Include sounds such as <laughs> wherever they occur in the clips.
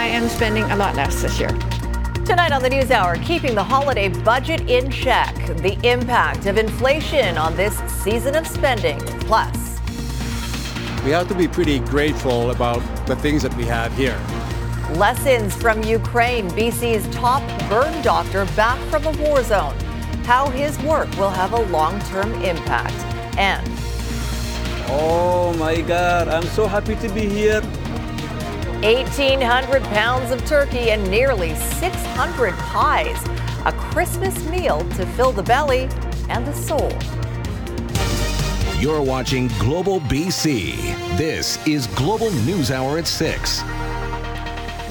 I am spending a lot less this year. Tonight on the News Hour, keeping the holiday budget in check, the impact of inflation on this season of spending. Plus, we have to be pretty grateful about the things that we have here. Lessons from Ukraine. BC's top burn doctor back from the war zone. How his work will have a long term impact. And. Oh my God, I'm so happy to be here. 1,800 pounds of turkey and nearly 600 pies. A Christmas meal to fill the belly and the soul. You're watching Global BC. This is Global News Hour at 6.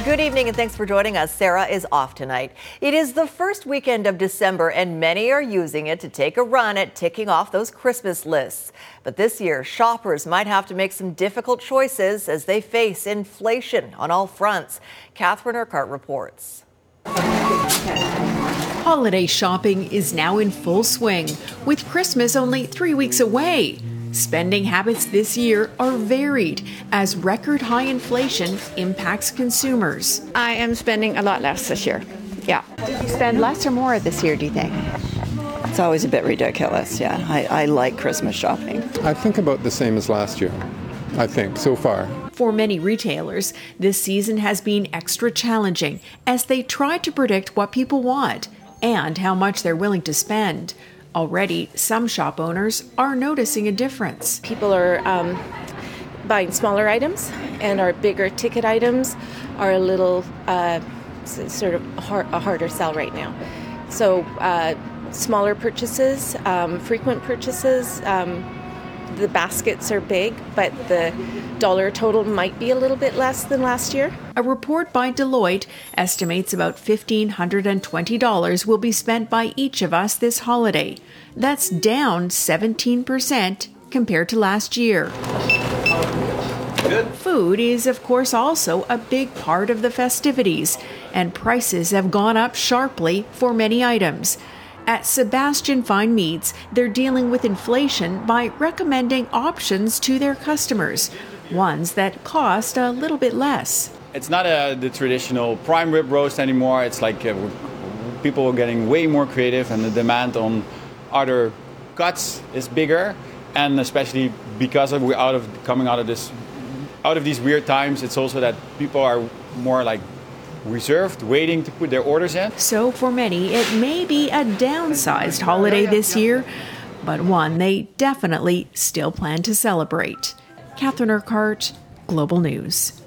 Good evening and thanks for joining us. Sarah is off tonight. It is the first weekend of December and many are using it to take a run at ticking off those Christmas lists. But this year, shoppers might have to make some difficult choices as they face inflation on all fronts. Catherine Urquhart reports. Holiday shopping is now in full swing, with Christmas only three weeks away. Spending habits this year are varied as record high inflation impacts consumers. I am spending a lot less this year. Yeah. Did you spend less or more this year, do you think? It's always a bit ridiculous, yeah. I, I like Christmas shopping. I think about the same as last year, I think, so far. For many retailers, this season has been extra challenging as they try to predict what people want and how much they're willing to spend. Already, some shop owners are noticing a difference. People are um, buying smaller items, and our bigger ticket items are a little uh, sort of hard, a harder sell right now. So, uh, smaller purchases, um, frequent purchases, um, the baskets are big, but the dollar total might be a little bit less than last year. A report by Deloitte estimates about $1,520 will be spent by each of us this holiday. That's down 17% compared to last year. Good. Food is, of course, also a big part of the festivities, and prices have gone up sharply for many items. At Sebastian Fine Meats, they're dealing with inflation by recommending options to their customers, ones that cost a little bit less. It's not a, the traditional prime rib roast anymore. It's like uh, people are getting way more creative, and the demand on other cuts is bigger. And especially because of we're out of coming out of this, out of these weird times, it's also that people are more like reserved, waiting to put their orders in. So for many, it may be a downsized holiday this year, but one they definitely still plan to celebrate. Catherine Urquhart, Global News.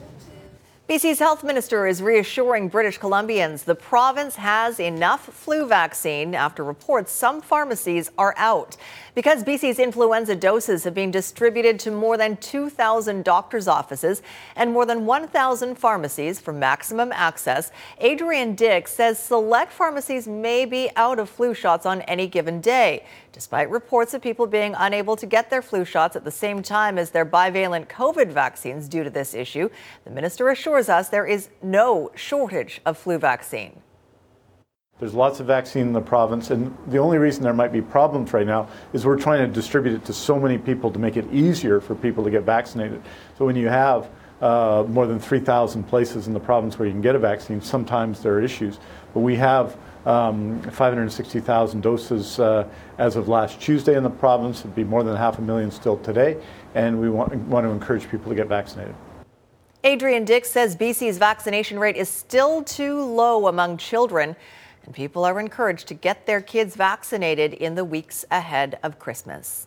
BC's health minister is reassuring British Columbians the province has enough flu vaccine after reports some pharmacies are out. Because BC's influenza doses have been distributed to more than 2,000 doctors' offices and more than 1,000 pharmacies for maximum access, Adrian Dix says select pharmacies may be out of flu shots on any given day. Despite reports of people being unable to get their flu shots at the same time as their bivalent COVID vaccines due to this issue, the minister assures us there is no shortage of flu vaccine. There's lots of vaccine in the province, and the only reason there might be problems right now is we're trying to distribute it to so many people to make it easier for people to get vaccinated. So when you have uh, more than 3,000 places in the province where you can get a vaccine, sometimes there are issues. But we have um, 560,000 doses uh, as of last Tuesday in the province. It'd be more than half a million still today, and we want, want to encourage people to get vaccinated. Adrian Dix says BC's vaccination rate is still too low among children, and people are encouraged to get their kids vaccinated in the weeks ahead of Christmas.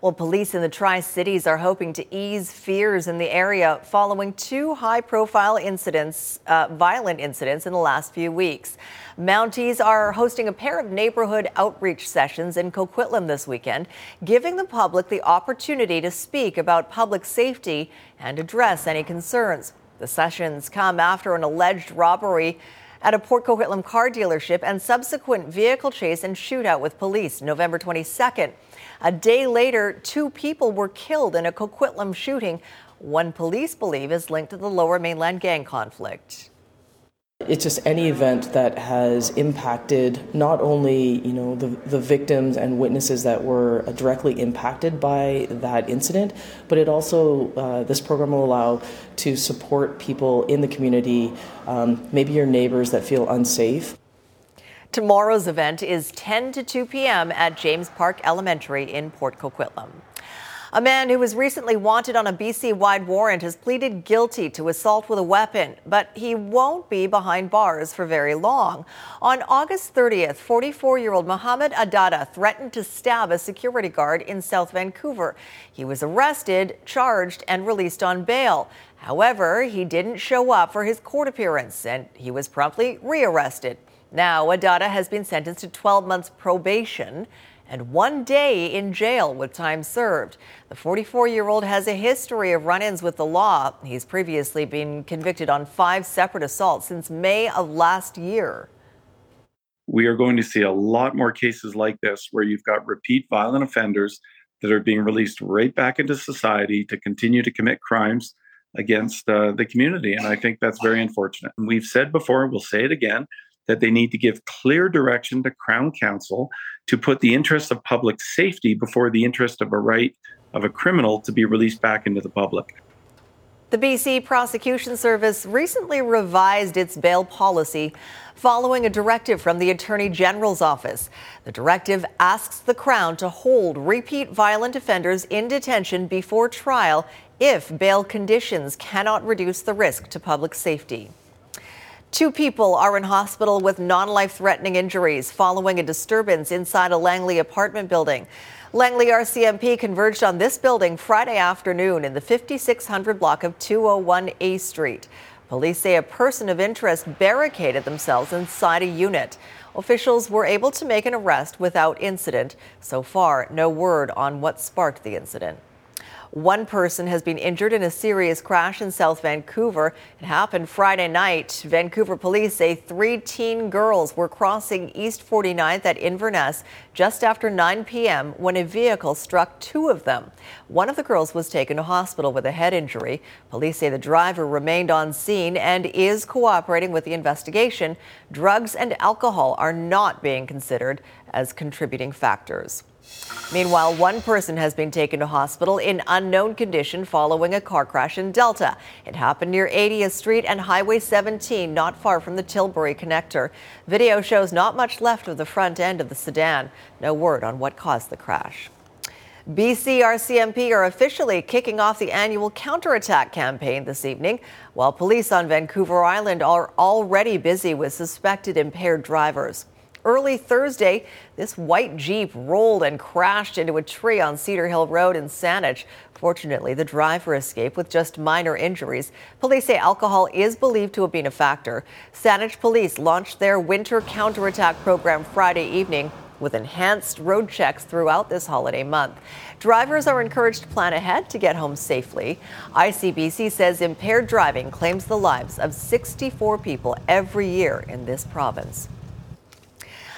Well, police in the Tri Cities are hoping to ease fears in the area following two high profile incidents, uh, violent incidents in the last few weeks. Mounties are hosting a pair of neighborhood outreach sessions in Coquitlam this weekend, giving the public the opportunity to speak about public safety and address any concerns. The sessions come after an alleged robbery at a Port Coquitlam car dealership and subsequent vehicle chase and shootout with police November 22nd. A day later, two people were killed in a Coquitlam shooting, one police believe is linked to the lower mainland gang conflict. It's just any event that has impacted not only you know the, the victims and witnesses that were directly impacted by that incident, but it also uh, this program will allow to support people in the community, um, maybe your neighbors that feel unsafe. Tomorrow's event is 10 to 2 p.m. at James Park Elementary in Port Coquitlam. A man who was recently wanted on a BC wide warrant has pleaded guilty to assault with a weapon, but he won't be behind bars for very long. On August 30th, 44 year old Mohammed Adada threatened to stab a security guard in South Vancouver. He was arrested, charged, and released on bail. However, he didn't show up for his court appearance and he was promptly rearrested. Now, Adada has been sentenced to 12 months probation and one day in jail with time served. The 44 year old has a history of run ins with the law. He's previously been convicted on five separate assaults since May of last year. We are going to see a lot more cases like this where you've got repeat violent offenders that are being released right back into society to continue to commit crimes against uh, the community. And I think that's very unfortunate. And we've said before, we'll say it again, that they need to give clear direction to Crown Counsel to put the interest of public safety before the interest of a right of a criminal to be released back into the public. The BC Prosecution Service recently revised its bail policy following a directive from the Attorney General's office. The directive asks the Crown to hold repeat violent offenders in detention before trial if bail conditions cannot reduce the risk to public safety. Two people are in hospital with non life threatening injuries following a disturbance inside a Langley apartment building. Langley RCMP converged on this building Friday afternoon in the 5600 block of 201 A Street. Police say a person of interest barricaded themselves inside a unit. Officials were able to make an arrest without incident. So far, no word on what sparked the incident. One person has been injured in a serious crash in South Vancouver. It happened Friday night. Vancouver police say three teen girls were crossing East 49th at Inverness just after 9 p.m. when a vehicle struck two of them. One of the girls was taken to hospital with a head injury. Police say the driver remained on scene and is cooperating with the investigation. Drugs and alcohol are not being considered as contributing factors. Meanwhile, one person has been taken to hospital in unknown condition following a car crash in Delta. It happened near 80th Street and Highway 17, not far from the Tilbury connector. Video shows not much left of the front end of the sedan. No word on what caused the crash. BC RCMP are officially kicking off the annual counterattack campaign this evening, while police on Vancouver Island are already busy with suspected impaired drivers. Early Thursday, this white Jeep rolled and crashed into a tree on Cedar Hill Road in Saanich. Fortunately, the driver escaped with just minor injuries. Police say alcohol is believed to have been a factor. Saanich police launched their winter counterattack program Friday evening with enhanced road checks throughout this holiday month. Drivers are encouraged to plan ahead to get home safely. ICBC says impaired driving claims the lives of 64 people every year in this province.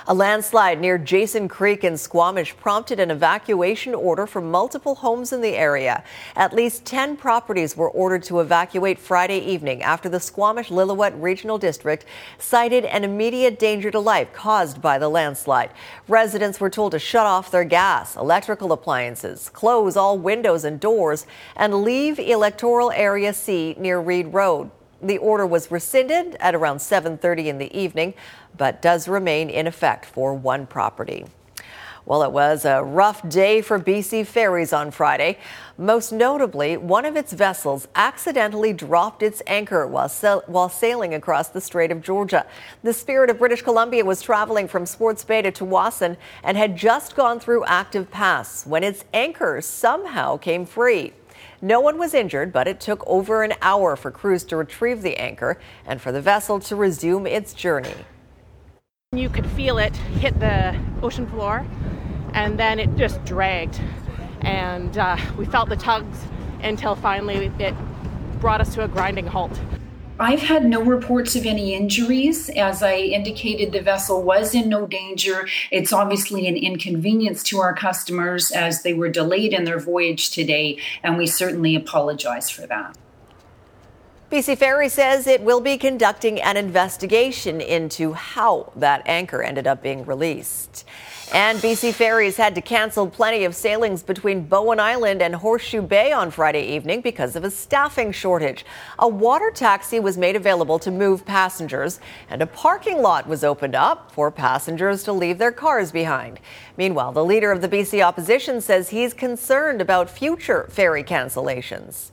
A landslide near Jason Creek in Squamish prompted an evacuation order for multiple homes in the area. At least 10 properties were ordered to evacuate Friday evening after the Squamish Lillooet Regional District cited an immediate danger to life caused by the landslide. Residents were told to shut off their gas, electrical appliances, close all windows and doors, and leave electoral area C near Reed Road. The order was rescinded at around 7:30 in the evening, but does remain in effect for one property. Well, it was a rough day for BC Ferries on Friday. Most notably, one of its vessels accidentally dropped its anchor while, sa- while sailing across the Strait of Georgia. The Spirit of British Columbia was traveling from Swartz Bay to Tsawwassen and had just gone through Active Pass when its anchor somehow came free. No one was injured, but it took over an hour for crews to retrieve the anchor and for the vessel to resume its journey. You could feel it hit the ocean floor, and then it just dragged. And uh, we felt the tugs until finally it brought us to a grinding halt. I've had no reports of any injuries. As I indicated, the vessel was in no danger. It's obviously an inconvenience to our customers as they were delayed in their voyage today, and we certainly apologize for that. BC Ferry says it will be conducting an investigation into how that anchor ended up being released. And BC Ferries had to cancel plenty of sailings between Bowen Island and Horseshoe Bay on Friday evening because of a staffing shortage. A water taxi was made available to move passengers, and a parking lot was opened up for passengers to leave their cars behind. Meanwhile, the leader of the BC opposition says he's concerned about future ferry cancellations.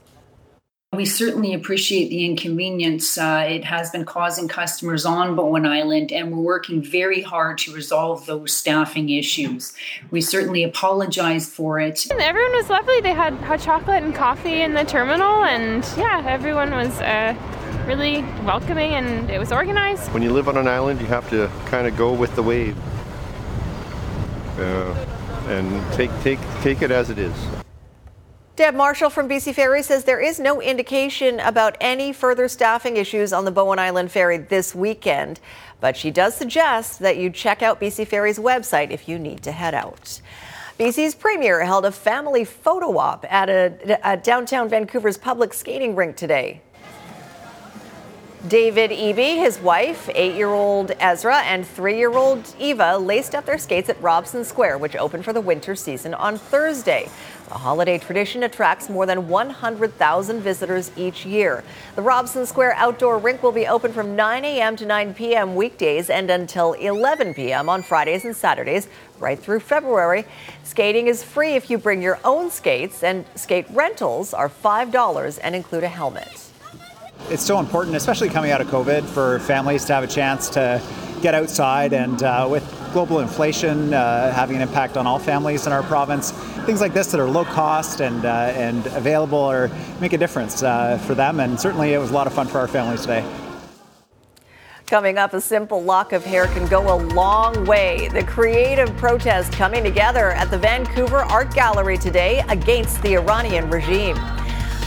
We certainly appreciate the inconvenience uh, it has been causing customers on Bowen Island, and we're working very hard to resolve those staffing issues. We certainly apologize for it. Everyone was lovely. They had hot chocolate and coffee in the terminal, and yeah, everyone was uh, really welcoming and it was organized. When you live on an island, you have to kind of go with the wave uh, and take, take, take it as it is. Deb Marshall from BC Ferry says there is no indication about any further staffing issues on the Bowen Island Ferry this weekend, but she does suggest that you check out BC Ferry's website if you need to head out. BC's premier held a family photo op at a, a downtown Vancouver's public skating rink today. David Eby, his wife, eight year old Ezra, and three year old Eva laced up their skates at Robson Square, which opened for the winter season on Thursday. The holiday tradition attracts more than 100,000 visitors each year. The Robson Square outdoor rink will be open from 9 a.m. to 9 p.m. weekdays and until 11 p.m. on Fridays and Saturdays, right through February. Skating is free if you bring your own skates, and skate rentals are $5 and include a helmet it's so important, especially coming out of COVID, for families to have a chance to get outside. And uh, with global inflation uh, having an impact on all families in our province, things like this that are low cost and uh, and available are make a difference uh, for them. And certainly, it was a lot of fun for our families today. Coming up, a simple lock of hair can go a long way. The creative protest coming together at the Vancouver Art Gallery today against the Iranian regime.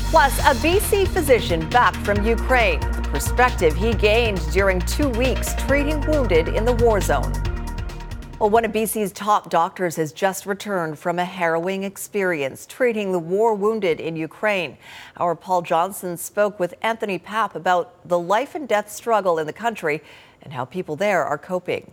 Plus, a BC physician back from Ukraine, perspective he gained during two weeks treating wounded in the war zone. Well, one of BC's top doctors has just returned from a harrowing experience treating the war wounded in Ukraine. Our Paul Johnson spoke with Anthony Papp about the life and death struggle in the country and how people there are coping.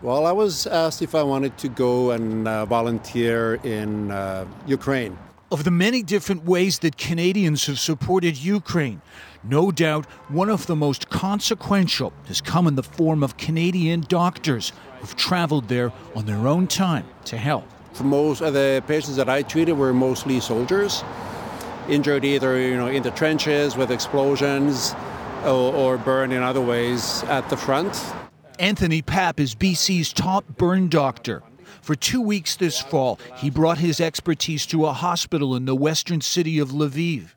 Well, I was asked if I wanted to go and uh, volunteer in uh, Ukraine of the many different ways that Canadians have supported Ukraine. No doubt one of the most consequential has come in the form of Canadian doctors who've traveled there on their own time to help. For most of the patients that I treated were mostly soldiers, injured either you know in the trenches with explosions or, or burned in other ways at the front. Anthony Papp is BC's top burn doctor. For two weeks this fall, he brought his expertise to a hospital in the western city of Lviv.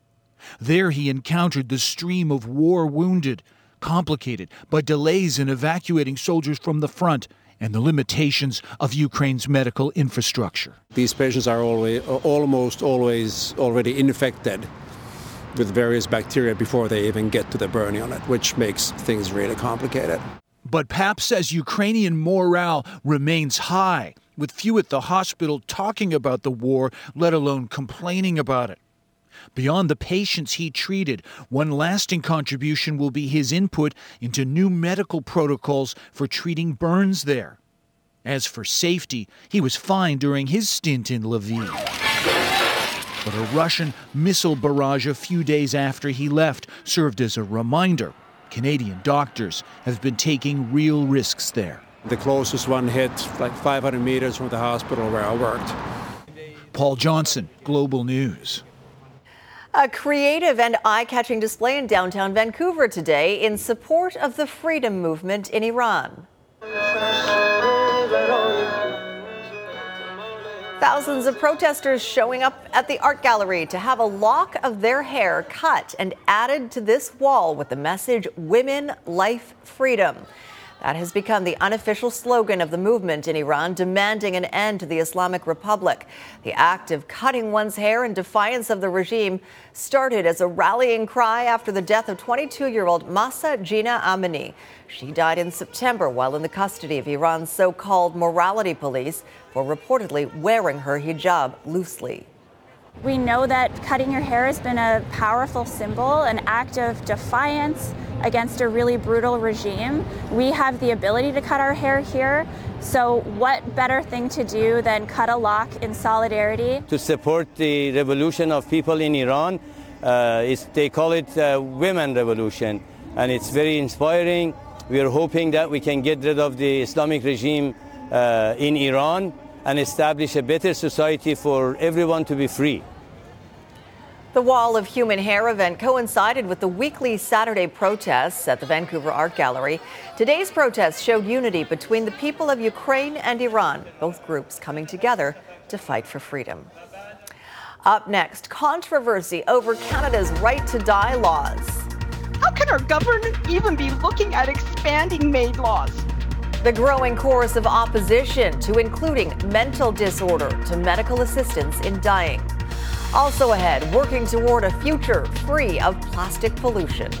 There he encountered the stream of war wounded, complicated by delays in evacuating soldiers from the front and the limitations of Ukraine's medical infrastructure. These patients are always, almost always already infected with various bacteria before they even get to the burn unit, which makes things really complicated. But Papp says Ukrainian morale remains high with few at the hospital talking about the war, let alone complaining about it. Beyond the patients he treated, one lasting contribution will be his input into new medical protocols for treating burns there. As for safety, he was fine during his stint in Lviv. But a Russian missile barrage a few days after he left served as a reminder Canadian doctors have been taking real risks there. The closest one hit like 500 meters from the hospital where I worked. Paul Johnson, Global News. A creative and eye catching display in downtown Vancouver today in support of the freedom movement in Iran. Thousands of protesters showing up at the art gallery to have a lock of their hair cut and added to this wall with the message Women, Life, Freedom. That has become the unofficial slogan of the movement in Iran, demanding an end to the Islamic Republic. The act of cutting one's hair in defiance of the regime started as a rallying cry after the death of 22 year old Mahsa Jina Amini. She died in September while in the custody of Iran's so called morality police for reportedly wearing her hijab loosely. We know that cutting your hair has been a powerful symbol, an act of defiance against a really brutal regime. We have the ability to cut our hair here. So, what better thing to do than cut a lock in solidarity? To support the revolution of people in Iran, uh, they call it uh, Women Revolution, and it's very inspiring. We are hoping that we can get rid of the Islamic regime uh, in Iran and establish a better society for everyone to be free. The Wall of Human Hair event coincided with the weekly Saturday protests at the Vancouver Art Gallery. Today's protests showed unity between the people of Ukraine and Iran, both groups coming together to fight for freedom. Up next, controversy over Canada's right to die laws. How can our government even be looking at expanding MAID laws? The growing chorus of opposition to including mental disorder to medical assistance in dying. Also ahead, working toward a future free of plastic pollution.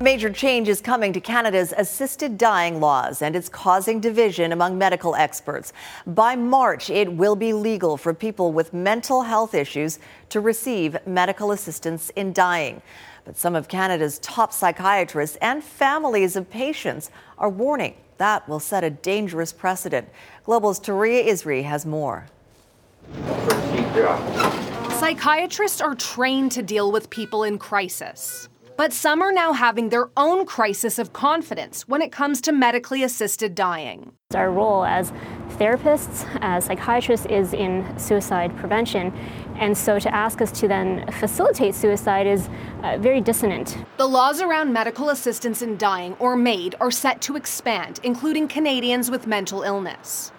Major change is coming to Canada's assisted dying laws, and it's causing division among medical experts. By March, it will be legal for people with mental health issues to receive medical assistance in dying. But some of Canada's top psychiatrists and families of patients are warning that will set a dangerous precedent. Global's Touria Izri has more. Psychiatrists are trained to deal with people in crisis. But some are now having their own crisis of confidence when it comes to medically assisted dying. Our role as therapists, as psychiatrists, is in suicide prevention. And so to ask us to then facilitate suicide is uh, very dissonant. The laws around medical assistance in dying, or MAID, are set to expand, including Canadians with mental illness.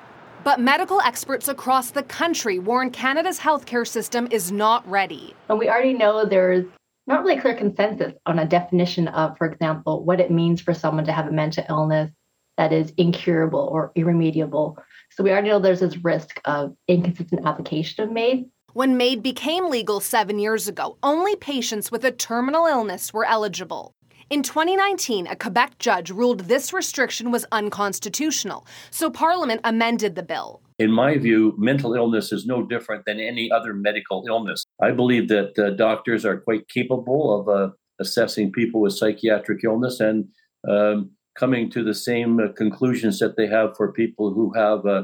But medical experts across the country warn Canada's healthcare system is not ready. And we already know there's not really clear consensus on a definition of, for example, what it means for someone to have a mental illness that is incurable or irremediable. So we already know there's this risk of inconsistent application of MAID. When MAID became legal seven years ago, only patients with a terminal illness were eligible. In 2019, a Quebec judge ruled this restriction was unconstitutional, so Parliament amended the bill. In my view, mental illness is no different than any other medical illness. I believe that uh, doctors are quite capable of uh, assessing people with psychiatric illness and um, coming to the same uh, conclusions that they have for people who have, uh,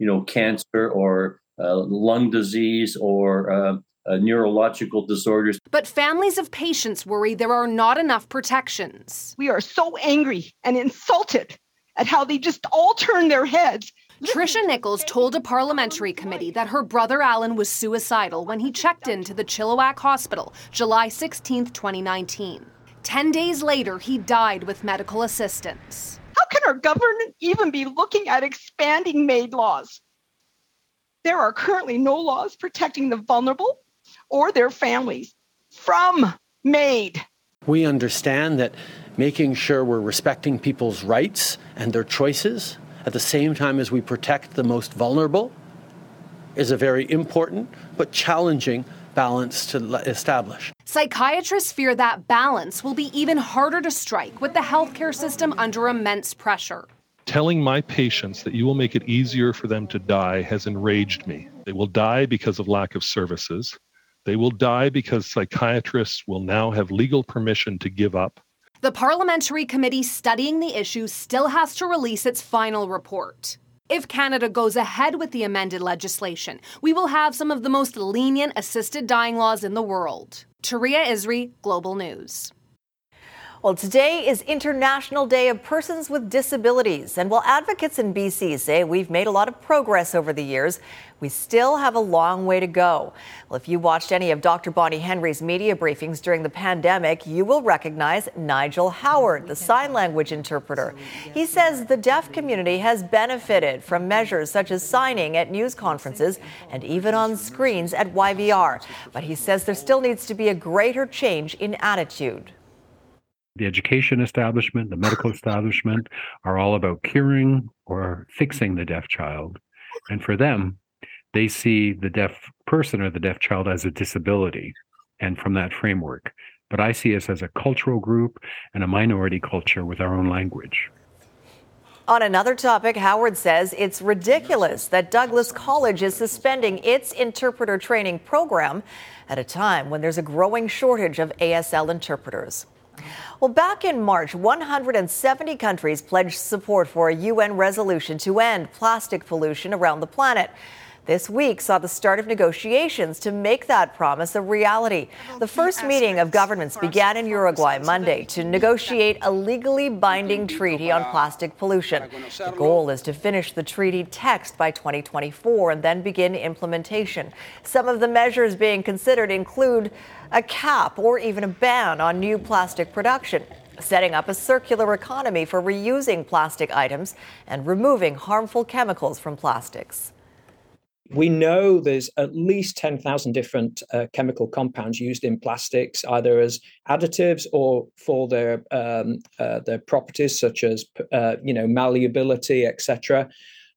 you know, cancer or uh, lung disease or uh, uh, neurological disorders. But families of patients worry there are not enough protections. We are so angry and insulted at how they just all turn their heads. Tricia Nichols told a parliamentary committee that her brother Alan was suicidal when he checked into the Chilliwack Hospital July 16, 2019. Ten days later, he died with medical assistance. How can our government even be looking at expanding MAID laws? There are currently no laws protecting the vulnerable or their families from MAID. We understand that making sure we're respecting people's rights and their choices at the same time as we protect the most vulnerable is a very important but challenging balance to establish. Psychiatrists fear that balance will be even harder to strike with the healthcare system under immense pressure. Telling my patients that you will make it easier for them to die has enraged me. They will die because of lack of services. They will die because psychiatrists will now have legal permission to give up. The parliamentary committee studying the issue still has to release its final report. If Canada goes ahead with the amended legislation, we will have some of the most lenient assisted dying laws in the world. Touria Izri, Global News. Well, today is International Day of Persons with Disabilities. And while advocates in BC say we've made a lot of progress over the years, we still have a long way to go. Well, if you watched any of Dr. Bonnie Henry's media briefings during the pandemic, you will recognize Nigel Howard, the sign language interpreter. He says the deaf community has benefited from measures such as signing at news conferences and even on screens at YVR. But he says there still needs to be a greater change in attitude the education establishment, the medical establishment are all about curing or fixing the deaf child. And for them, they see the deaf person or the deaf child as a disability and from that framework. But I see us as a cultural group and a minority culture with our own language. On another topic, Howard says it's ridiculous that Douglas College is suspending its interpreter training program at a time when there's a growing shortage of ASL interpreters. Well, back in March, 170 countries pledged support for a UN resolution to end plastic pollution around the planet this week saw the start of negotiations to make that promise a reality. The first meeting of governments began in Uruguay Monday to negotiate a legally binding treaty on plastic pollution. The goal is to finish the treaty text by 2024 and then begin implementation. Some of the measures being considered include a cap or even a ban on new plastic production setting up a circular economy for reusing plastic items and removing harmful chemicals from plastics. We know there's at least 10,000 different uh, chemical compounds used in plastics, either as additives or for their um, uh, their properties, such as uh, you know malleability, etc.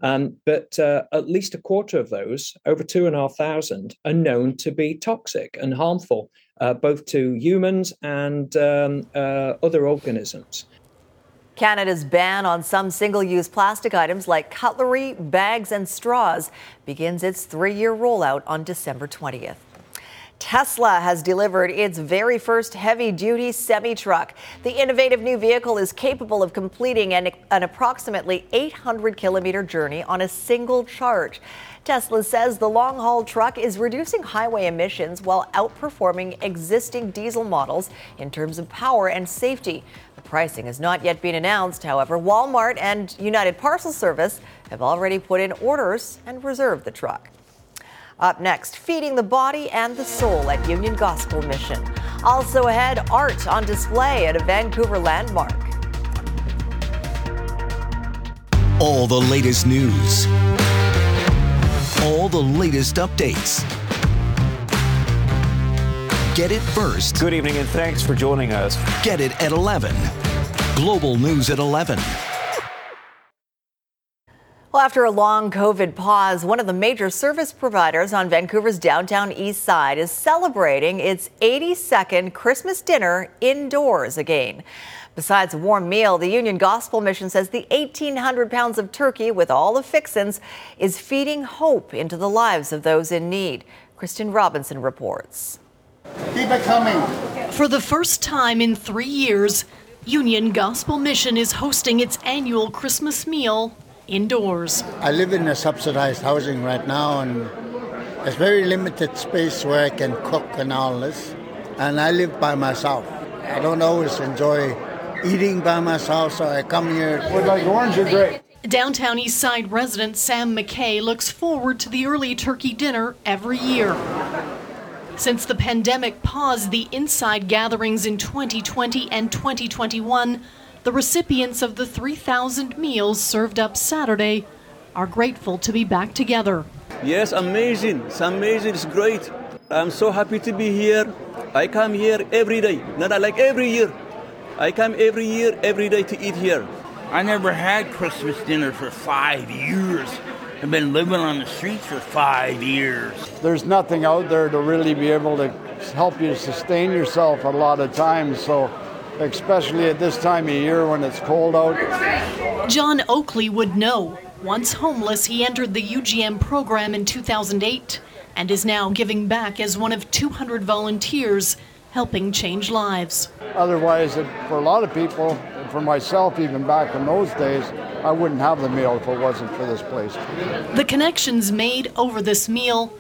Um, but uh, at least a quarter of those, over two and a half thousand, are known to be toxic and harmful, uh, both to humans and um, uh, other organisms. Canada's ban on some single use plastic items like cutlery, bags, and straws begins its three year rollout on December 20th. Tesla has delivered its very first heavy duty semi truck. The innovative new vehicle is capable of completing an, an, approximately 800 kilometer journey on a single charge. Tesla says the long haul truck is reducing highway emissions while outperforming existing diesel models in terms of power and safety. Pricing has not yet been announced. However, Walmart and United Parcel Service have already put in orders and reserved the truck. Up next, feeding the body and the soul at Union Gospel Mission. Also ahead, art on display at a Vancouver landmark. All the latest news, all the latest updates. Get it first. Good evening and thanks for joining us. Get it at 11. Global News at 11. Well, after a long COVID pause, one of the major service providers on Vancouver's downtown east side is celebrating its 82nd Christmas dinner indoors again. Besides a warm meal, the Union Gospel Mission says the 1,800 pounds of turkey with all the fixins is feeding hope into the lives of those in need. Kristen Robinson reports. Keep it coming. For the first time in three years, Union Gospel Mission is hosting its annual Christmas meal indoors. I live in a subsidized housing right now, and there's very limited space where I can cook and all this. And I live by myself. I don't always enjoy eating by myself, so I come here. Would like orange or grape? Downtown East Side resident Sam McKay looks forward to the early turkey dinner every year. Since the pandemic paused the inside gatherings in 2020 and 2021, the recipients of the 3,000 meals served up Saturday are grateful to be back together. Yes, amazing. It's amazing. It's great. I'm so happy to be here. I come here every day, not like every year. I come every year, every day to eat here. I never had Christmas dinner for five years. I've been living on the streets for five years. There's nothing out there to really be able to help you sustain yourself a lot of times. So, especially at this time of year when it's cold out. John Oakley would know. Once homeless, he entered the UGM program in 2008 and is now giving back as one of 200 volunteers helping change lives. Otherwise, for a lot of people, for myself, even back in those days, I wouldn't have the meal if it wasn't for this place. The connections made over this meal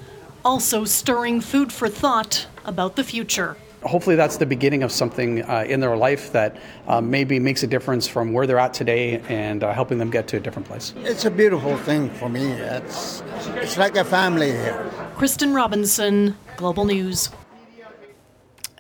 also stirring food for thought about the future. Hopefully, that's the beginning of something uh, in their life that uh, maybe makes a difference from where they're at today and uh, helping them get to a different place. It's a beautiful thing for me. It's, it's like a family here. Kristen Robinson, Global News.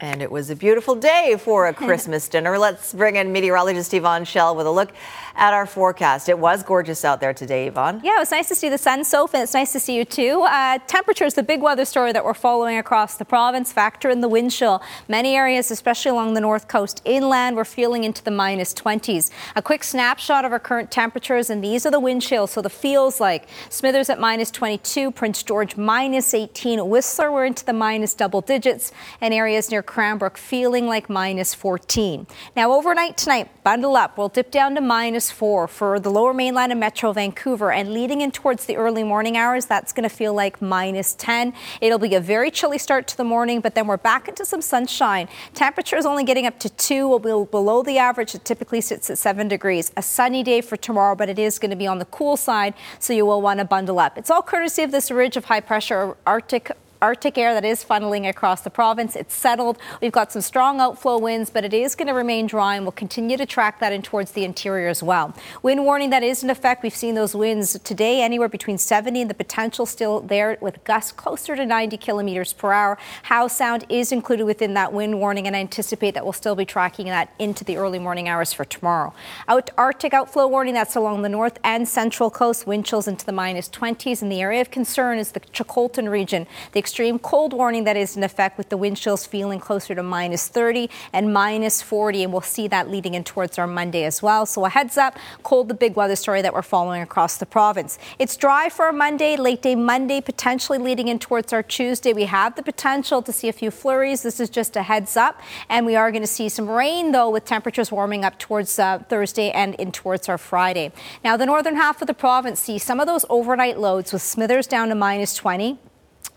And it was a beautiful day for a <laughs> Christmas dinner. Let's bring in meteorologist Yvonne Schalle with a look at our forecast. It was gorgeous out there today, Yvonne. Yeah, it was nice to see the sun, Soph, and it's nice to see you too. Uh, temperatures, the big weather story that we're following across the province, factor in the wind chill. Many areas, especially along the north coast inland, we're feeling into the minus 20s. A quick snapshot of our current temperatures, and these are the wind chills. So the feels like Smithers at minus 22, Prince George minus 18, Whistler we're into the minus double digits, and areas near Cranbrook feeling like minus 14. Now, overnight tonight, bundle up. We'll dip down to minus 4 for the lower mainland and metro Vancouver. And leading in towards the early morning hours, that's going to feel like minus 10. It'll be a very chilly start to the morning, but then we're back into some sunshine. Temperature is only getting up to 2 We'll be below the average. It typically sits at 7 degrees. A sunny day for tomorrow, but it is going to be on the cool side, so you will want to bundle up. It's all courtesy of this ridge of high pressure Arctic Arctic air that is funneling across the province. It's settled. We've got some strong outflow winds, but it is going to remain dry, and we'll continue to track that in towards the interior as well. Wind warning that is in effect. We've seen those winds today anywhere between 70 and the potential still there with gusts closer to 90 kilometers per hour. Howe Sound is included within that wind warning, and I anticipate that we'll still be tracking that into the early morning hours for tomorrow. Out Arctic outflow warning that's along the north and central coast. Wind chills into the minus 20s, and the area of concern is the Chilcotin region. The extreme cold warning that is in effect with the wind chills feeling closer to minus 30 and minus 40. And we'll see that leading in towards our Monday as well. So a heads up, cold, the big weather story that we're following across the province. It's dry for a Monday, late day Monday, potentially leading in towards our Tuesday. We have the potential to see a few flurries. This is just a heads up. And we are going to see some rain, though, with temperatures warming up towards uh, Thursday and in towards our Friday. Now, the northern half of the province sees some of those overnight loads with Smithers down to minus 20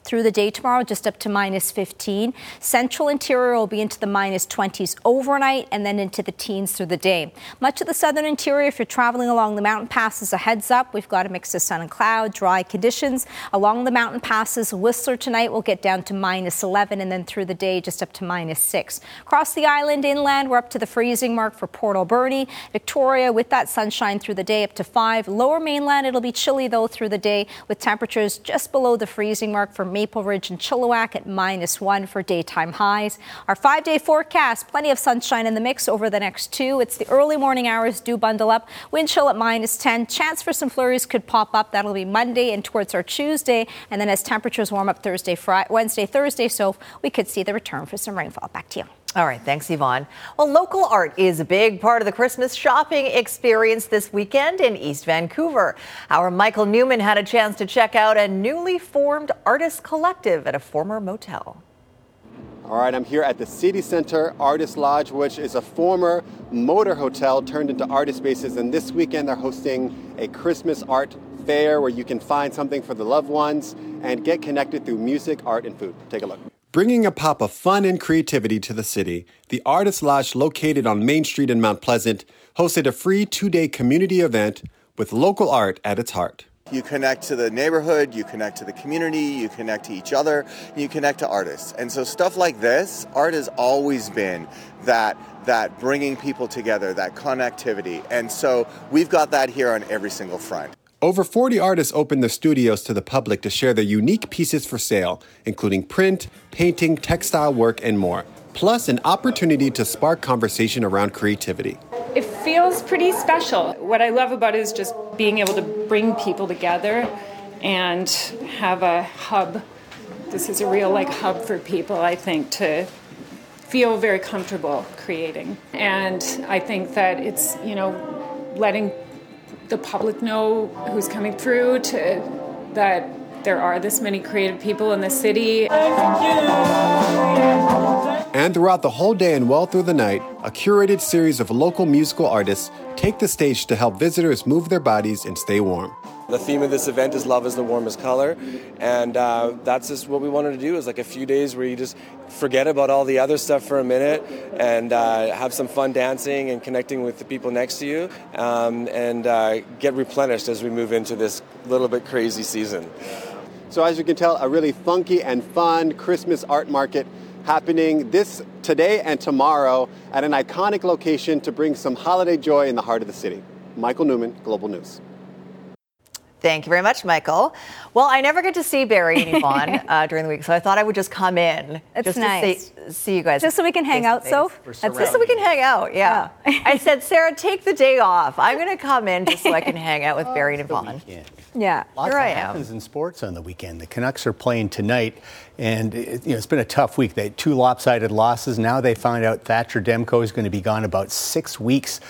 through the day tomorrow, just up to minus 15. Central interior will be into the minus 20s overnight and then into the teens through the day. Much of the southern interior, if you're traveling along the mountain passes, a heads up. We've got a mix of sun and cloud, dry conditions. Along the mountain passes, Whistler tonight will get down to minus 11 and then through the day just up to minus 6. Across the island inland, we're up to the freezing mark for Port Alberni. Victoria with that sunshine through the day up to 5. Lower mainland, it'll be chilly though through the day with temperatures just below the freezing mark for Maple Ridge and Chilliwack at minus one for daytime highs. Our five day forecast, plenty of sunshine in the mix over the next two. It's the early morning hours, do bundle up. Wind chill at minus 10. Chance for some flurries could pop up. That'll be Monday and towards our Tuesday. And then as temperatures warm up Thursday, Friday, Wednesday, Thursday, so we could see the return for some rainfall. Back to you. All right, thanks, Yvonne. Well, local art is a big part of the Christmas shopping experience this weekend in East Vancouver. Our Michael Newman had a chance to check out a newly formed artist collective at a former motel. All right, I'm here at the City Center Artist Lodge, which is a former motor hotel turned into artist spaces. And this weekend, they're hosting a Christmas art fair where you can find something for the loved ones and get connected through music, art, and food. Take a look. Bringing a pop of fun and creativity to the city, the Artist Lodge, located on Main Street in Mount Pleasant, hosted a free two day community event with local art at its heart. You connect to the neighborhood, you connect to the community, you connect to each other, you connect to artists. And so stuff like this, art has always been that that bringing people together, that connectivity. And so we've got that here on every single front. Over 40 artists opened their studios to the public to share their unique pieces for sale, including print, painting, textile work, and more. Plus, an opportunity to spark conversation around creativity. It feels pretty special. What I love about it is just being able to bring people together and have a hub. This is a real like hub for people, I think, to feel very comfortable creating. And I think that it's, you know, letting the public know who's coming through to that there are this many creative people in the city. And throughout the whole day and well through the night, a curated series of local musical artists take the stage to help visitors move their bodies and stay warm. The theme of this event is love is the warmest color, and uh, that's just what we wanted to do. Is like a few days where you just forget about all the other stuff for a minute and uh, have some fun dancing and connecting with the people next to you, um, and uh, get replenished as we move into this little bit crazy season. So as you can tell, a really funky and fun Christmas art market happening this today and tomorrow at an iconic location to bring some holiday joy in the heart of the city. Michael Newman, Global News. Thank you very much, Michael. Well, I never get to see Barry <laughs> and Yvonne uh, during the week, so I thought I would just come in. It's just nice. to see, see you guys. Just so we can hang out, so Just so we can hang out, yeah. I said, Sarah, take the day off. I'm going <laughs> to come in just so I can hang out with Barry and Yvonne. Yeah, Lots here I that am. happens in sports on the weekend. The Canucks are playing tonight, and it, you know, it's been a tough week. They had two lopsided losses. Now they found out Thatcher Demko is going to be gone about six weeks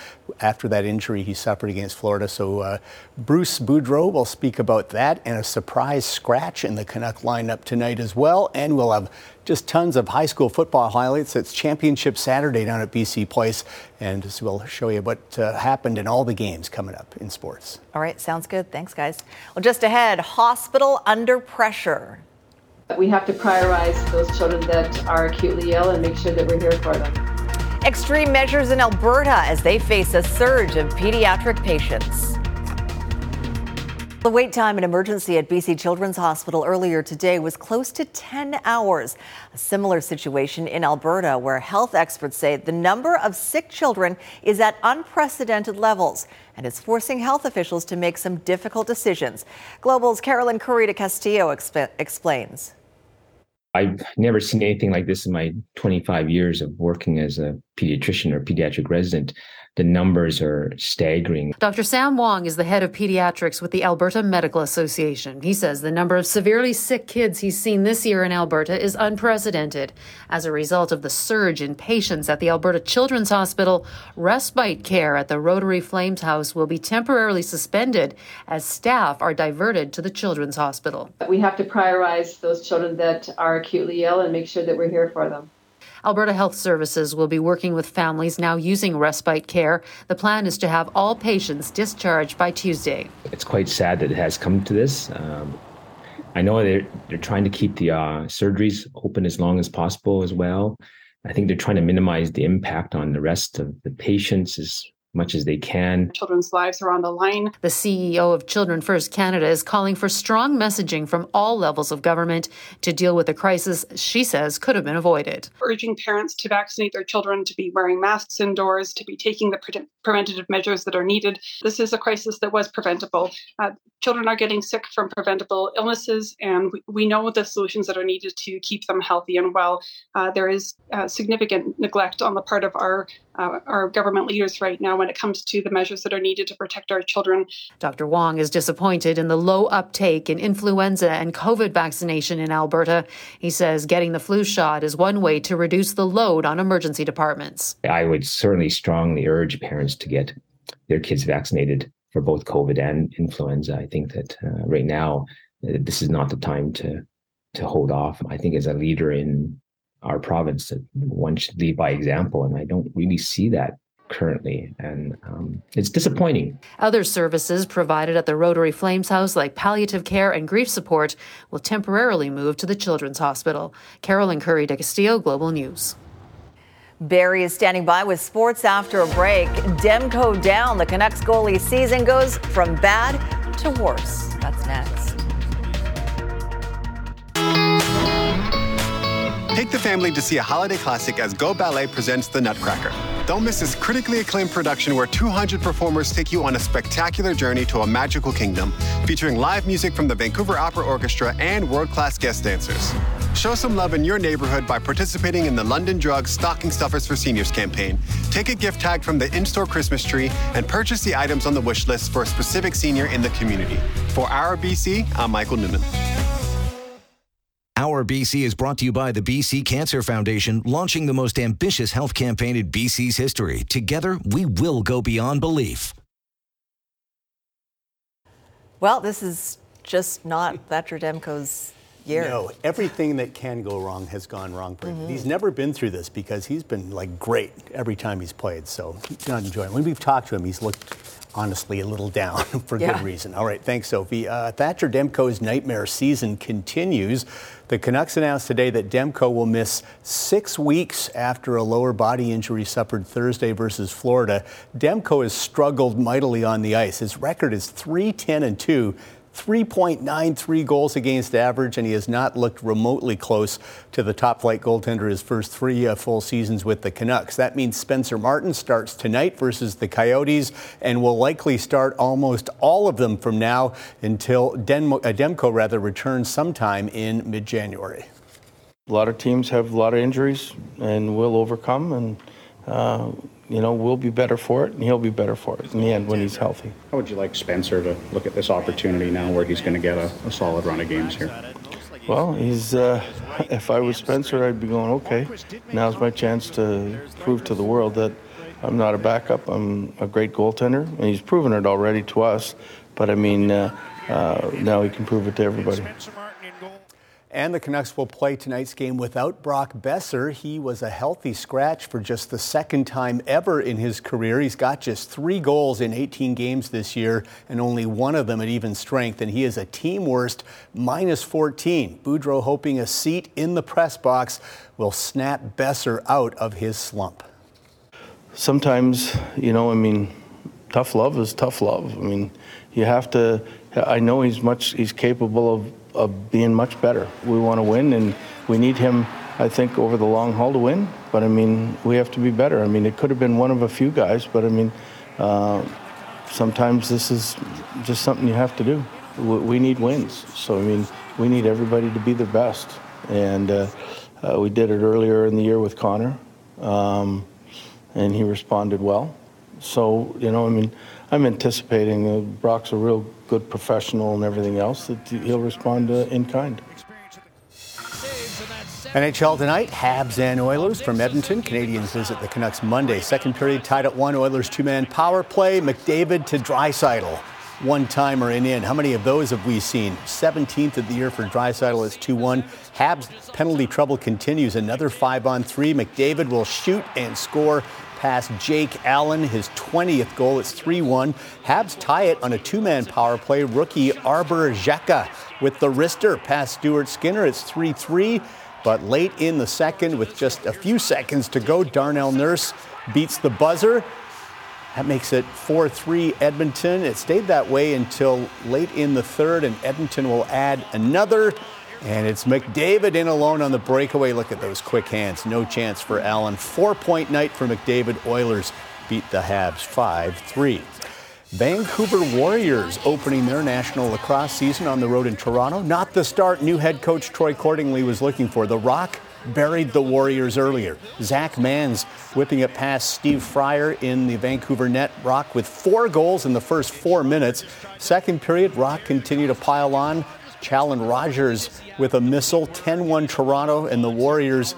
after that injury he suffered against Florida. So uh, Bruce Boudreau will speak about that and a surprise scratch in the Canuck lineup tonight as well. And we'll have just tons of high school football highlights. It's Championship Saturday down at BC Place, and we'll show you what uh, happened in all the games coming up in sports. All right, sounds good. Thanks, guys. Well, just ahead, hospital under pressure. We have to prioritize those children that are acutely ill and make sure that we're here for them. Extreme measures in Alberta as they face a surge of pediatric patients. The wait time in emergency at BC Children's Hospital earlier today was close to 10 hours. A similar situation in Alberta, where health experts say the number of sick children is at unprecedented levels and is forcing health officials to make some difficult decisions. Global's Carolyn de Castillo exp- explains. I've never seen anything like this in my 25 years of working as a pediatrician or pediatric resident the numbers are staggering. Dr. Sam Wong is the head of pediatrics with the Alberta Medical Association. He says the number of severely sick kids he's seen this year in Alberta is unprecedented. As a result of the surge in patients at the Alberta Children's Hospital, respite care at the Rotary Flames House will be temporarily suspended as staff are diverted to the Children's Hospital. We have to prioritize those children that are acutely ill and make sure that we're here for them. Alberta Health Services will be working with families now using respite care. The plan is to have all patients discharged by Tuesday. It's quite sad that it has come to this. Um, I know they're, they're trying to keep the uh, surgeries open as long as possible as well. I think they're trying to minimize the impact on the rest of the patients as much as they can. Children's lives are on the line. The CEO of Children First Canada is calling for strong messaging from all levels of government to deal with a crisis she says could have been avoided. Urging parents to vaccinate their children, to be wearing masks indoors, to be taking the pre- preventative measures that are needed. This is a crisis that was preventable. Uh, children are getting sick from preventable illnesses, and we, we, know the solutions that are needed to keep them healthy and well. Uh, there is uh, significant neglect on the part of our uh, our government leaders right now when it comes to the measures that are needed to protect our children. Dr. Wong is disappointed in the low uptake in influenza and COVID vaccination in Alberta. He says getting the flu shot is one way to reduce the load on emergency departments. I would certainly strongly urge parents to get their kids vaccinated for both COVID and influenza. I think that uh, right now, uh, this is not the time to to hold off. I think as a leader in our province that one should lead by example. And I don't really see that currently, and um, it's disappointing. Other services provided at the Rotary Flames House, like palliative care and grief support, will temporarily move to the Children's Hospital. Carolyn Kury de Castillo, Global News. Barry is standing by with sports after a break. Demko down. The Canucks goalie season goes from bad to worse. That's next. Take the family to see a holiday classic as Goh Ballet presents The Nutcracker. Don't miss this critically acclaimed production where 200 performers take you on a spectacular journey to a magical kingdom, featuring live music from the Vancouver Opera Orchestra and world class guest dancers. Show some love in your neighborhood by participating in the London Drugs Stocking Stuffers for Seniors campaign. Take a gift tag from the in store Christmas tree and purchase the items on the wish list for a specific senior in the community. For Our BC, I'm Michael Newman. Our BC is brought to you by the BC Cancer Foundation, launching the most ambitious health campaign in BC's history. Together, we will go beyond belief. Well, this is just not Thatcher Demko's year. No, everything that can go wrong has gone wrong for him. Mm-hmm. He's never been through this because he's been like great every time he's played. So he's not enjoying. When we've talked to him, he's looked honestly a little down <laughs> for yeah. good reason. All right, thanks, Sophie. Uh, Thatcher Demko's nightmare season continues. The Canucks announced today that Demko will miss six weeks after a lower body injury suffered Thursday versus Florida. Demko has struggled mightily on the ice. His record is 3 10 and 2 3.93 goals against average, and he has not looked remotely close to the top flight goaltender his first three uh, full seasons with the Canucks. That means Spencer Martin starts tonight versus the Coyotes and will likely start almost all of them from now until Denmo, uh, Demko rather returns sometime in mid-January. A lot of teams have a lot of injuries, and we'll overcome and. Uh, you know, we'll be better for it, and he'll be better for it in the end when he's healthy. How would you like Spencer to look at this opportunity now, where he's going to get a, a solid run of games here? Well, he's. Uh, <laughs> if I was Spencer, I'd be going, okay, now's my chance to prove to the world that I'm not a backup. I'm a great goaltender, and he's proven it already to us. But I mean, uh, uh, now he can prove it to everybody. And the Canucks will play tonight's game without Brock Boeser. He was a healthy scratch for just the second time ever in his career. He's got just three goals in 18 games this year, and only one of them at even strength. And he is a team worst minus 14. Boudreau hoping a seat in the press box will snap Boeser out of his slump. Sometimes, you know, I mean, tough love is tough love. I mean, you have to. I know he's much. He's capable of of being much better. We want to win, and we need him, I think, over the long haul to win. But I mean, we have to be better. I mean, it could have been one of a few guys, but I mean, uh, sometimes this is just something you have to do. We need wins. So, I mean, we need everybody to be their best. And uh, uh, we did it earlier in the year with Connor, um, and he responded well. So, you know, I mean, I'm anticipating uh, Brock's a real good professional and everything else that he'll respond uh, in kind. NHL tonight, Habs and Oilers from Edmonton. Canadiens visit the Canucks Monday. Second period tied at one. Oilers two-man power play. McDavid to Draisaitl. One timer and in. How many of those have we seen? 17th of the year for Draisaitl. is 2 1. Habs penalty trouble continues. Another 5 on 3. McDavid will shoot and score past Jake Allen, his 20th goal. It's 3 1. Habs tie it on a two man power play. Rookie Arber Xhekaj with the wrister past Stuart Skinner. It's 3 3. But late in the second, with just a few seconds to go, Darnell Nurse beats the buzzer. That makes it 4 3 Edmonton. It stayed that way until late in the third, and Edmonton will add another. And it's McDavid in alone on the breakaway. Look at those quick hands. No chance for Allen. Four point night for McDavid. Oilers beat the Habs 5 3. Vancouver Warriors opening their national lacrosse season on the road in Toronto. Not the start new head coach Troy Cordingley was looking for. The Rock buried the Warriors earlier. Zach Manns whipping it past Steve Fryer in the Vancouver net. Rock with four goals in the first four minutes. Second period, Rock continued to pile on. Challen Rogers with a missile. 10 1 Toronto, and the Warriors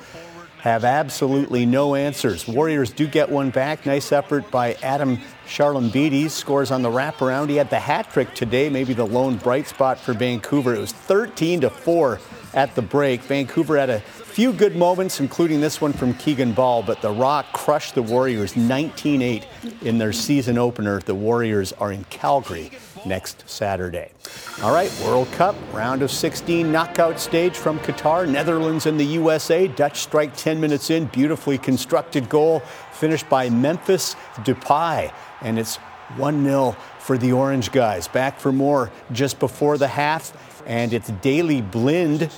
have absolutely no answers. Warriors do get one back. Nice effort by Adam Charalambides. Scores on the wraparound. He had the hat trick today, maybe the lone bright spot for Vancouver. It was 13 to 4 at the break. Vancouver had a few good moments, including this one from Keegan Bal, but the Rock crushed the Warriors 19 8 in their season opener. The Warriors are in Calgary next Saturday. All right, World Cup, round of 16 knockout stage from Qatar, Netherlands and the USA. Dutch strike 10 minutes in, beautifully constructed goal finished by Memphis Depay. And it's 1 0 for the Orange guys. Back for more just before the half. And it's Daley Blind,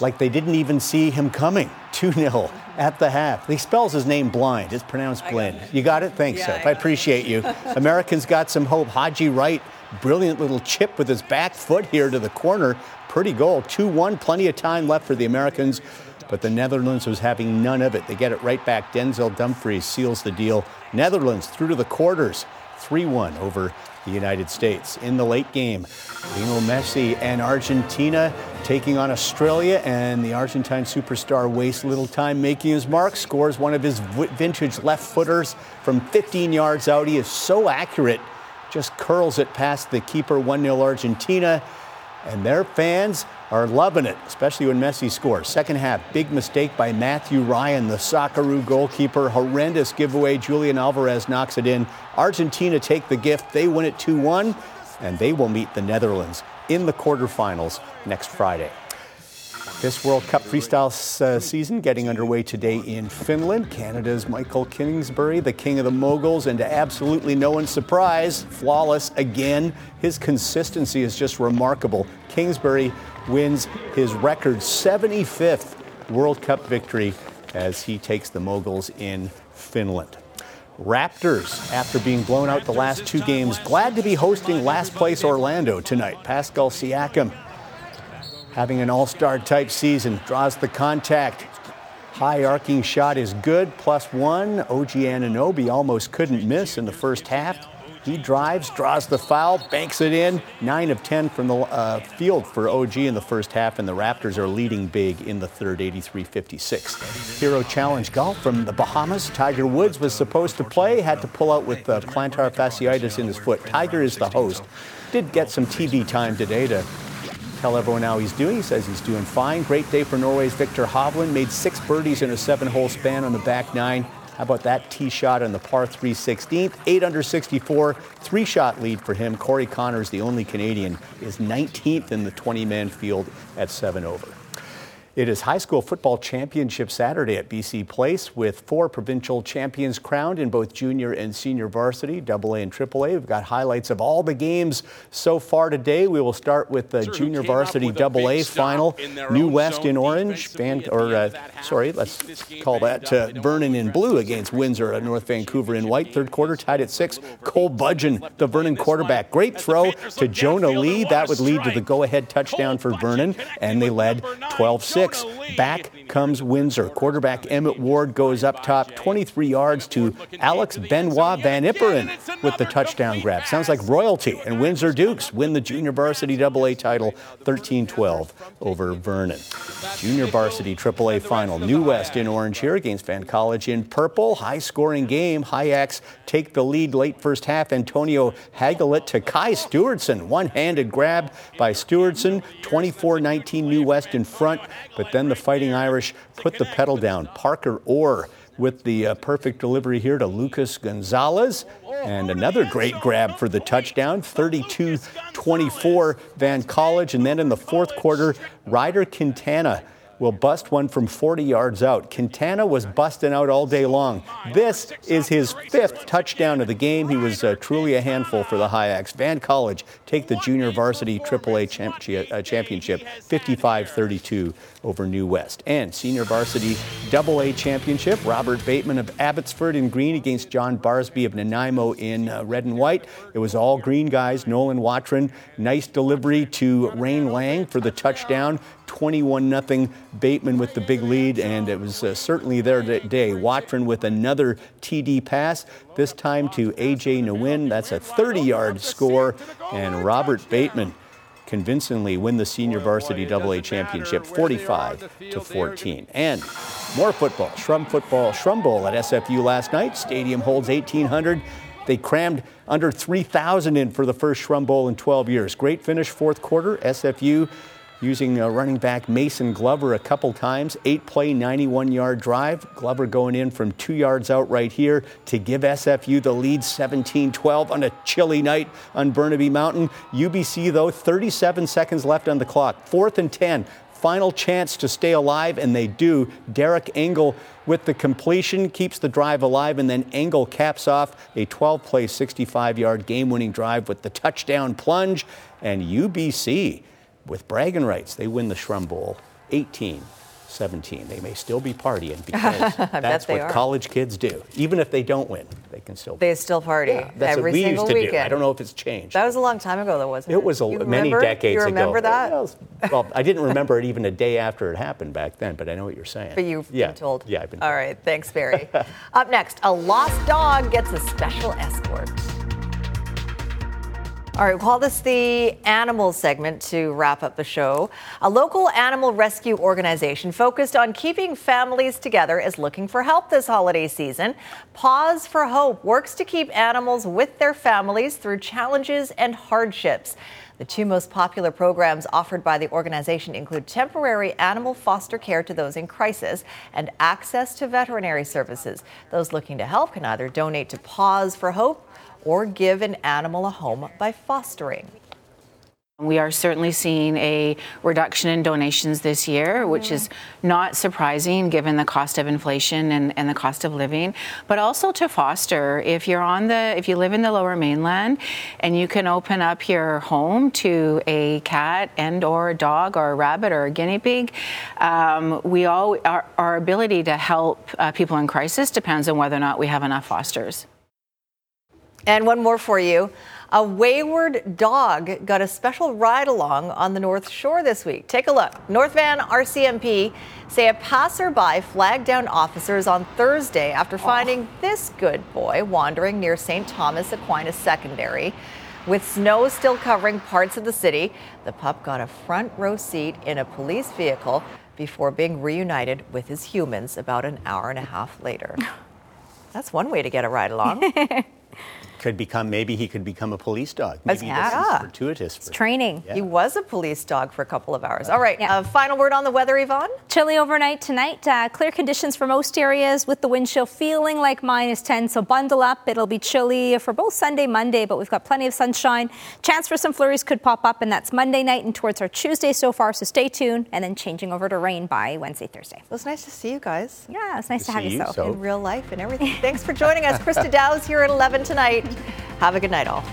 like they didn't even see him coming. 2 0 at the half. He spells his name blind. It's pronounced blind. You got it? Thanks, yeah, Seth. I, I appreciate you. Americans got some hope. Haji Wright Brilliant little chip with his back foot here to the corner. Pretty goal. 2 1, plenty of time left for the Americans, but the Netherlands was having none of it. They get it right back. Denzel Dumfries seals the deal. Netherlands through to the quarters. 3 1 over the United States. In the late game, Lionel Messi and Argentina taking on Australia, and the Argentine superstar wastes little time making his mark, scores one of his vintage left footers from 15 yards out. He is so accurate just curls it past the keeper 1 0 Argentina. And their fans are loving it, especially when Messi scores. Second half, big mistake by Mathew Ryan, the Socceroo goalkeeper. Horrendous giveaway. Julian Alvarez knocks it in. Argentina take the gift. They win it 2 1, and they will meet the Netherlands in the quarterfinals next Friday. This World Cup freestyle uh, season getting underway today in Finland. Canada's Mikaël Kingsbury, the king of the moguls, and to absolutely no one's surprise, flawless again. His consistency is just remarkable. Kingsbury wins his record 75th World Cup victory as he takes the moguls in Finland. Raptors, after being blown out the last two games, glad to be hosting last place Orlando tonight. Pascal Siakam having an all star type season, draws the contact. High arcing shot is good, plus one. OG Anunoby almost couldn't miss in the first half. He drives, draws the foul, banks it in. Nine of 10 from the uh, field for OG in the first half, and the Raptors are leading big in the third, 83 56. Hero Challenge Golf from the Bahamas. Tiger Woods was supposed to play, had to pull out with uh, plantar fasciitis in his foot. Tiger is the host. Did get some TV time today to tell everyone how he's doing. He says he's doing fine. Great day for Norway's Viktor Hovland. Made six birdies in a seven hole span on the back nine. How about that tee shot on the par 3 16th? 8 under 64, three shot lead for him. Corey Conners, the only Canadian, is 19th in the 20 man field at 7 over. It is high school football championship Saturday at BC Place with four provincial champions crowned in both junior and senior varsity, AA and AAA. We've got highlights of all the games so far today. We will start with the junior varsity AA final. New West in orange, Van, or uh, sorry, let's call that uh, Vernon in blue against Windsor at North Vancouver in white. Third quarter tied at six. Cole Budgeon, the Vernon quarterback, great throw to Jonah Lee. That would lead to the go-ahead touchdown for Vernon, and they led 12-6 six. Back comes Windsor. Quarterback Emmett Ward goes up top 23 yards to Alex Benoit Van Ipperen with the touchdown grab. Sounds like royalty. And Windsor Dukes win the junior varsity AA title 13 12 over Vernon. Junior varsity AAA final. New West in orange here against Van College in purple. High scoring game. High take the lead late first half. Antonio Hagelet to Kai Stewardson. One handed grab by Stewardson. 24 19 New West in front. But then the Fighting Irish put the pedal down. Parker Orr with the uh, perfect delivery here to Lucas Gonzalez. And another great grab for the touchdown, 32 24 Van College. And then in the fourth quarter, Ryder Quintana will bust one from 40 yards out. Quintana was busting out all day long. This is his fifth touchdown of the game. He was uh, truly a handful for the High Van College take the junior varsity AAA champ- uh, championship 55 32 over New West. And senior varsity AA championship, Robert Bateman of Abbotsford in green against John Barsby of Nanaimo in uh, red and white. It was all green guys. Nolan Watron, nice delivery to Rain Lang for the touchdown. 21 0 Bateman with the big lead, and it was uh, certainly their day. Watron with another TD pass, this time to AJ Nguyen. That's a 30 yard score, and Robert Bateman convincingly win the senior varsity AA championship 45 to 14. And more football, Shrum football, Shrum Bowl at SFU last night. Stadium holds 1,800. They crammed under 3,000 in for the first Shrum Bowl in 12 years. Great finish, fourth quarter. SFU using uh, running back Mason Glover a couple times. Eight play, 91 yard drive. Glover going in from two yards out right here to give SFU the lead 17 12 on a chilly night on Burnaby Mountain. UBC, though, 37 seconds left on the clock. Fourth and 10. Final chance to stay alive, and they do. Derek Engel with the completion keeps the drive alive, and then Engel caps off a 12 play, 65 yard game winning drive with the touchdown plunge. And UBC with bragging rights, they win the Shrum Bowl 18 17. They may still be partying <laughs> because that's what are. college kids do. Even if they don't win, they can still They still party yeah, that's every what we single used to weekend. Do. I don't know if it's changed. That was a long time ago, though, wasn't it? It was a, many decades ago. you remember ago. that? Well, well, I didn't remember it even a day after it happened back then, but I know what you're saying. But you've yeah. been told. Yeah, I've been told. All right, thanks, Barry. <laughs> Up next, a lost dog gets a special escort. All right, call this the animal segment to wrap up the show. A local animal rescue organization focused on keeping families together is looking for help this holiday season. Paws for Hope works to keep animals with their families through challenges and hardships. The two most popular programs offered by the organization include temporary animal foster care to those in crisis and access to veterinary services. Those looking to help can either donate to Paws for Hope or give an animal a home by fostering. We are certainly seeing a reduction in donations this year, which is not surprising given the cost of inflation and, and, the cost of living, but also to foster. If you're on the, if you live in the lower mainland and you can open up your home to a cat and or a dog or a rabbit or a guinea pig, um, we all, our, our ability to help uh, people in crisis depends on whether or not we have enough fosters. And one more for you. A wayward dog got a special ride along on the North Shore this week. Take a look. North Van RCMP say a passerby flagged down officers on Thursday after oh. finding oh. this good boy wandering near St. Thomas Aquinas Secondary. With snow still covering parts of the city, the pup got a front row seat in a police vehicle before being reunited with his humans about an hour and a half later. <laughs> That's one way to get a ride along. <laughs> could become maybe he could become a police dog. Maybe yeah. fortuitous. For, training. Yeah. He was a police dog for a couple of hours. All right. Yeah. Uh, final word on the weather, Yvonne. Chilly overnight tonight. Uh, clear conditions for most areas with the wind chill feeling like minus 10. So bundle up. It'll be chilly for both Sunday, Monday, but we've got plenty of sunshine. Chance for some flurries could pop up, and that's Monday night and towards our Tuesday so far. So stay tuned, and then changing over to rain by Wednesday, Thursday. It was nice to see you guys. Yeah, it's nice to, to have you, so. in real life and everything. Thanks for joining us, Krista Dow's here at 11 tonight. Have a good night, all.